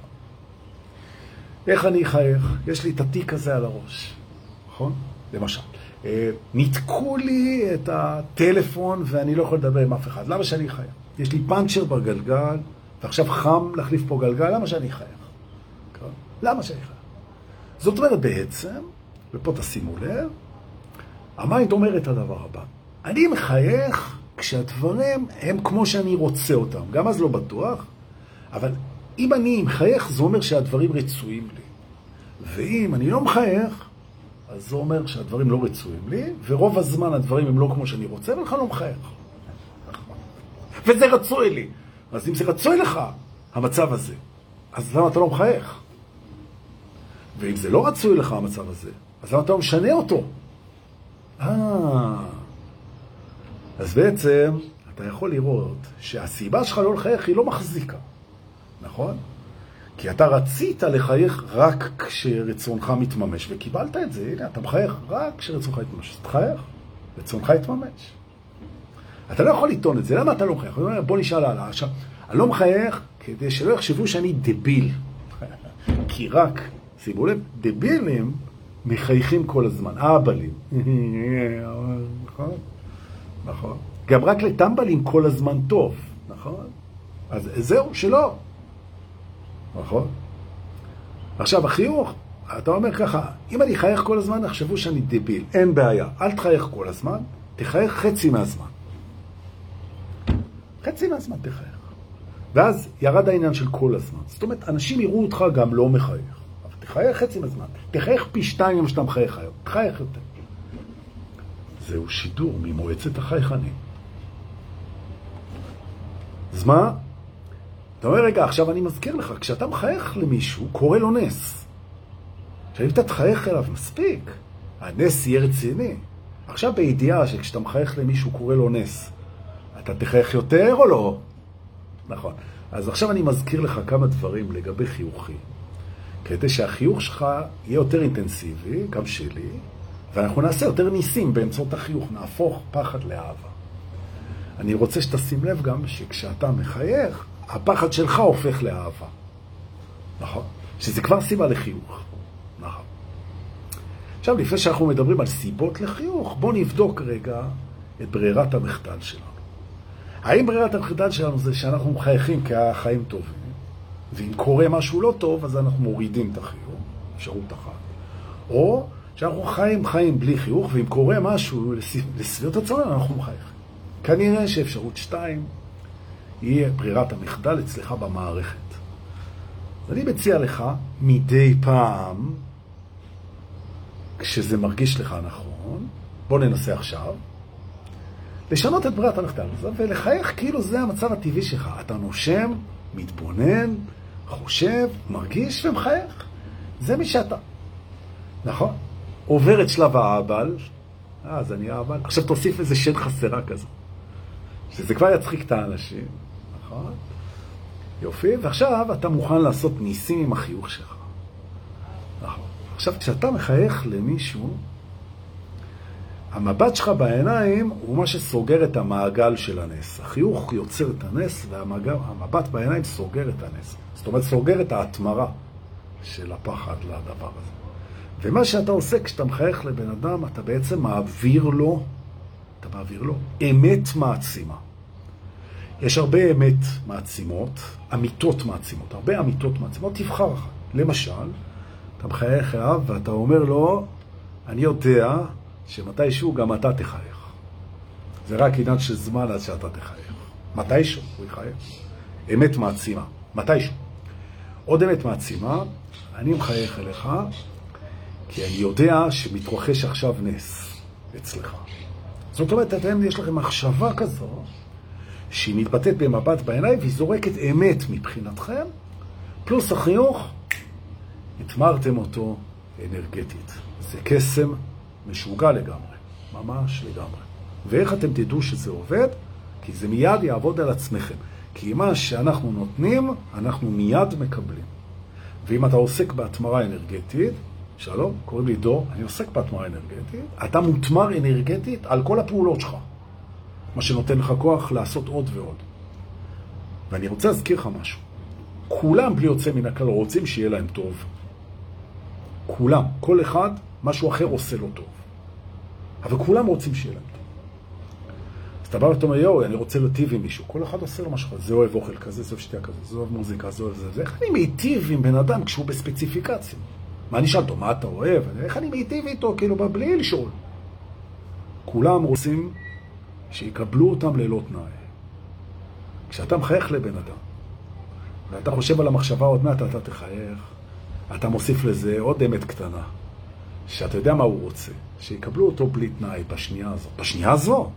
Speaker 1: איך אני אחייך? יש לי את התיק הזה על הראש, נכון? למשל. אה, ניתקו לי את הטלפון ואני לא יכול לדבר עם אף אחד. למה שאני אחייך? יש לי פאנצ'ר בגלגל, ועכשיו חם להחליף פה גלגל, למה שאני אחייך? למה אחייך? זאת אומרת בעצם, ופה תשימו לב, ה mind אומר את הדבר הבא. אני מחייך כשהדברים הם כמו שאני רוצה אותם. גם אז לא בטוח, אבל אם אני מחייך, זה אומר שהדברים רצויים לי. ואם אני לא מחייך, אז זה אומר שהדברים לא רצויים לי, ורוב הזמן הדברים הם לא כמו שאני רוצה, ולכן לא מחייך. וזה רצוי לי. אז אם זה רצוי לך, המצב הזה, אז למה אתה לא מחייך? ואם זה לא רצוי לך, המצב הזה, אז למה אתה לא משנה אותו? אה... אז בעצם אתה יכול לראות שהסיבה שלך לא לחייך היא לא מחזיקה, נכון? כי אתה רצית לחייך רק כשרצונך מתממש, וקיבלת את זה, הנה, אתה מחייך רק כשרצונך יתממש. אז תחייך, רצונך יתממש. אתה לא יכול לטעון את זה, למה אתה לא מחייך? בוא נשאל הלאה. עכשיו, אני לא מחייך כדי שלא יחשבו שאני דביל. כי רק, שימו לב, דבילים מחייכים כל הזמן, אהבלים. נכון? נכון. גם רק לטמבלים כל הזמן טוב, נכון? אז זהו, שלא. נכון? עכשיו, החיוך, אתה אומר ככה, אם אני אחייך כל הזמן, יחשבו שאני דביל. אין בעיה. אל תחייך כל הזמן, תחייך חצי מהזמן. חצי מהזמן תחייך. ואז ירד העניין של כל הזמן. זאת אומרת, אנשים יראו אותך גם לא מחייך. תחייך חצי מהזמן. תחייך פי שתיים ממה שאתה מחייך היום. תחייך יותר. זהו שידור ממועצת החייכנים. אז מה? אתה אומר, רגע, עכשיו אני מזכיר לך, כשאתה מחייך למישהו, קורה לו נס. עכשיו, אם אתה תחייך אליו מספיק, הנס יהיה רציני. עכשיו בידיעה שכשאתה מחייך למישהו קורה לו נס, אתה תחייך יותר או לא? נכון. אז עכשיו אני מזכיר לך כמה דברים לגבי חיוכים. כדי שהחיוך שלך יהיה יותר אינטנסיבי, גם שלי, ואנחנו נעשה יותר ניסים באמצעות החיוך, נהפוך פחד לאהבה. אני רוצה שתשים לב גם שכשאתה מחייך, הפחד שלך הופך לאהבה. נכון? שזה כבר סיבה לחיוך. נכון. עכשיו, לפני שאנחנו מדברים על סיבות לחיוך, בואו נבדוק רגע את ברירת המחדל שלנו. האם ברירת המחדל שלנו זה שאנחנו מחייכים כי החיים טובים, ואם קורה משהו לא טוב, אז אנחנו מורידים את החיוך, אפשרות אחת. או שאנחנו חיים חיים בלי חיוך, ואם קורה משהו לסביבות הצורך, אנחנו מחייכים. כנראה שאפשרות שתיים יהיה ברירת המחדל אצלך במערכת. אני מציע לך מדי פעם, כשזה מרגיש לך נכון, בוא ננסה עכשיו, לשנות את ברירת המחדל הזאת ולחייך כאילו זה המצב הטבעי שלך. אתה נושם, מתבונן, חושב, מרגיש ומחייך. זה מי שאתה. נכון? עובר את שלב האבל, אה, אז אני האבל. עכשיו תוסיף איזה שן חסרה כזו. שזה כבר יצחיק את האנשים, נכון? יופי, ועכשיו אתה מוכן לעשות ניסים עם החיוך שלך. נכון. עכשיו, כשאתה מחייך למישהו, המבט שלך בעיניים הוא מה שסוגר את המעגל של הנס. החיוך יוצר את הנס, והמבט בעיניים סוגר את הנס. זאת אומרת, סוגר את ההתמרה של הפחד לדבר הזה. ומה שאתה עושה כשאתה מחייך לבן אדם, אתה בעצם מעביר לו, אתה מעביר לו אמת מעצימה. יש הרבה אמת מעצימות, אמיתות מעצימות, הרבה אמיתות מעצימות, תבחר אחת. למשל, אתה מחייך אליו ואתה אומר לו, אני יודע שמתישהו גם אתה תחייך. זה רק עניין של זמן עד שאתה תחייך. מתישהו הוא יחייך. אמת מעצימה, מתישהו. עוד אמת מעצימה, אני מחייך אליך, כי אני יודע שמתרחש עכשיו נס אצלך. זאת אומרת, אתם, יש לכם מחשבה כזו, שהיא מתבטאת במבט בעיניים והיא זורקת אמת מבחינתכם, פלוס החיוך, התמרתם אותו אנרגטית. זה קסם משוגע לגמרי, ממש לגמרי. ואיך אתם תדעו שזה עובד? כי זה מיד יעבוד על עצמכם. כי מה שאנחנו נותנים, אנחנו מיד מקבלים. ואם אתה עוסק בהתמרה אנרגטית, שלום, קוראים לי דור, אני עוסק בהתמרה אנרגטית, אתה מותמר אנרגטית על כל הפעולות שלך. מה שנותן לך כוח לעשות עוד ועוד. ואני רוצה להזכיר לך משהו. כולם, בלי יוצא מן הכלל, רוצים שיהיה להם טוב. כולם. כל אחד, משהו אחר עושה לו טוב. אבל כולם רוצים שיהיה להם טוב. אז אתה בא ואתה אומר, יואו, אני רוצה להיטיב עם מישהו. כל אחד עושה לו משהו אחר. זה אוהב אוכל כזה, זה אוהב שתייה כזה, זה אוהב מוזיקה, זה אוהב. זה. איך אני מיטיב עם בן אדם כשהוא בספציפיקציה? מה אני אשאל אותו, מה אתה אוהב? איך אני מיטיב איתו, כאילו, בלי לשאול. כולם רוצים שיקבלו אותם ללא תנאי. כשאתה מחייך לבן אדם, ואתה חושב על המחשבה עוד מעט, אתה תחייך, אתה מוסיף לזה עוד אמת קטנה, שאתה יודע מה הוא רוצה, שיקבלו אותו בלי תנאי בשנייה הזאת. בשנייה הזאת.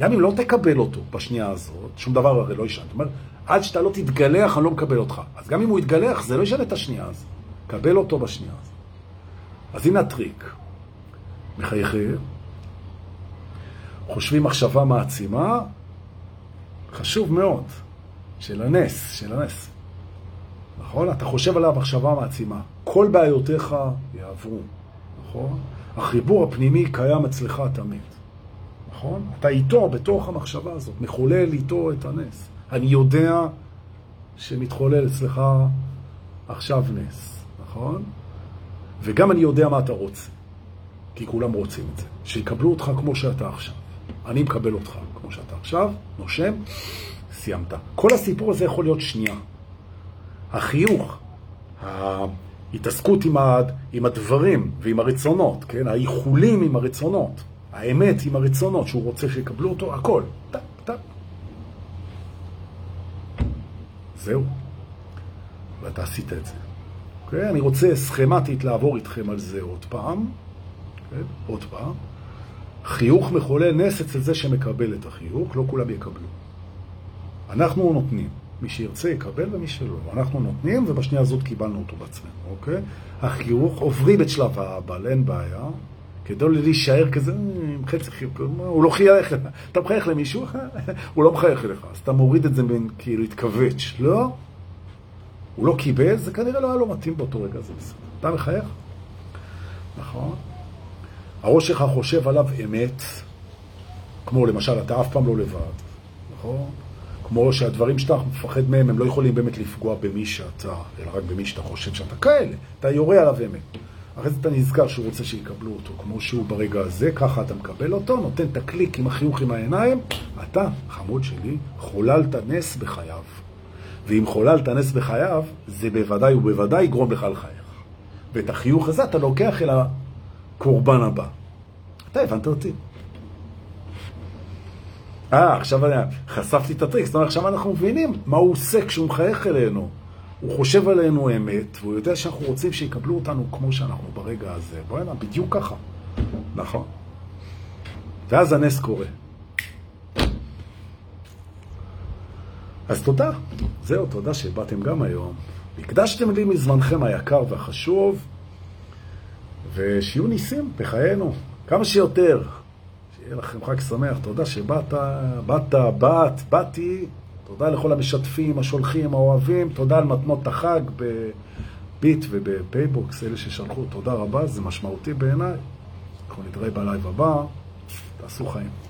Speaker 1: גם אם לא תקבל אותו בשנייה הזאת, שום דבר הרי לא ישנה. זאת אומרת, עד שאתה לא תתגלח, אני לא מקבל אותך. אז גם אם הוא יתגלח, זה לא ישנה את השנייה הזאת. קבל אותו בשנייה הזאת. אז הנה הטריק. מחייכים, חושבים מחשבה מעצימה, חשוב מאוד, של הנס, של הנס. נכון? אתה חושב עליו מחשבה מעצימה. כל בעיותיך יעברו, נכון? החיבור הפנימי קיים אצלך תמיד, נכון? אתה איתו, בתוך המחשבה הזאת, מחולל איתו את הנס. אני יודע שמתחולל אצלך עכשיו נס, נכון? וגם אני יודע מה אתה רוצה, כי כולם רוצים את זה. שיקבלו אותך כמו שאתה עכשיו. אני מקבל אותך כמו שאתה עכשיו, נושם, סיימת. כל הסיפור הזה יכול להיות שנייה. החיוך, ההתעסקות עם, הד... עם הדברים ועם הרצונות, כן? האיחולים עם הרצונות, האמת עם הרצונות, שהוא רוצה שיקבלו אותו, הכל. טק, טק. זהו. ואתה עשית את זה. אוקיי? אני רוצה סכמטית לעבור איתכם על זה עוד פעם. אוקיי? עוד פעם. חיוך מחולל נס אצל זה שמקבל את החיוך, לא כולם יקבלו. אנחנו נותנים. מי שירצה יקבל ומי שלא. אנחנו נותנים, ובשנייה הזאת קיבלנו אותו בעצמנו, אוקיי? החיוך עוברים את שלב האבל, אין בעיה. כדי להישאר כזה, עם חצי חיוך, הוא לא חייך, אתה מחייך למישהו, הוא לא מחייך אליך, אז אתה מוריד את זה בין כאילו התכווץ', לא? הוא לא קיבל, זה כנראה לא היה לו מתאים באותו רגע, זה בסדר. אתה מחייך? נכון. הראש שלך חושב עליו אמת, כמו למשל, אתה אף פעם לא לבד, נכון? כמו שהדברים שאתה מפחד מהם, הם לא יכולים באמת לפגוע במי שאתה, אלא רק במי שאתה חושב שאתה כאלה. אתה יורה עליו אמת. אחרי זה אתה נזכר שהוא רוצה שיקבלו אותו כמו שהוא ברגע הזה, ככה אתה מקבל אותו, נותן את הקליק עם החיוך עם העיניים, אתה, חמוד שלי, חוללת נס בחייו. ואם חוללת נס בחייו, זה בוודאי ובוודאי יגרום לך לחייך. ואת החיוך הזה אתה לוקח אל הקורבן הבא. אתה הבנת אותי. אה, עכשיו חשפתי את הטריקס, זאת אומרת, עכשיו אנחנו מבינים מה הוא עושה כשהוא מחייך אלינו. הוא חושב עלינו אמת, והוא יודע שאנחנו רוצים שיקבלו אותנו כמו שאנחנו ברגע הזה. בוא'נה, בדיוק ככה. נכון. ואז הנס קורה. אז תודה. זהו, תודה שבאתם גם היום. הקדשתם לי מזמנכם היקר והחשוב, ושיהיו ניסים בחיינו. כמה שיותר. שיהיה לכם חג שמח. תודה שבאת, באת, באת, באתי. תודה לכל המשתפים, השולחים, האוהבים. תודה על מתנות החג בביט ובפייבוקס, אלה ששלחו. תודה רבה, זה משמעותי בעיניי. אנחנו נתראה ב live הבא. תעשו חיים.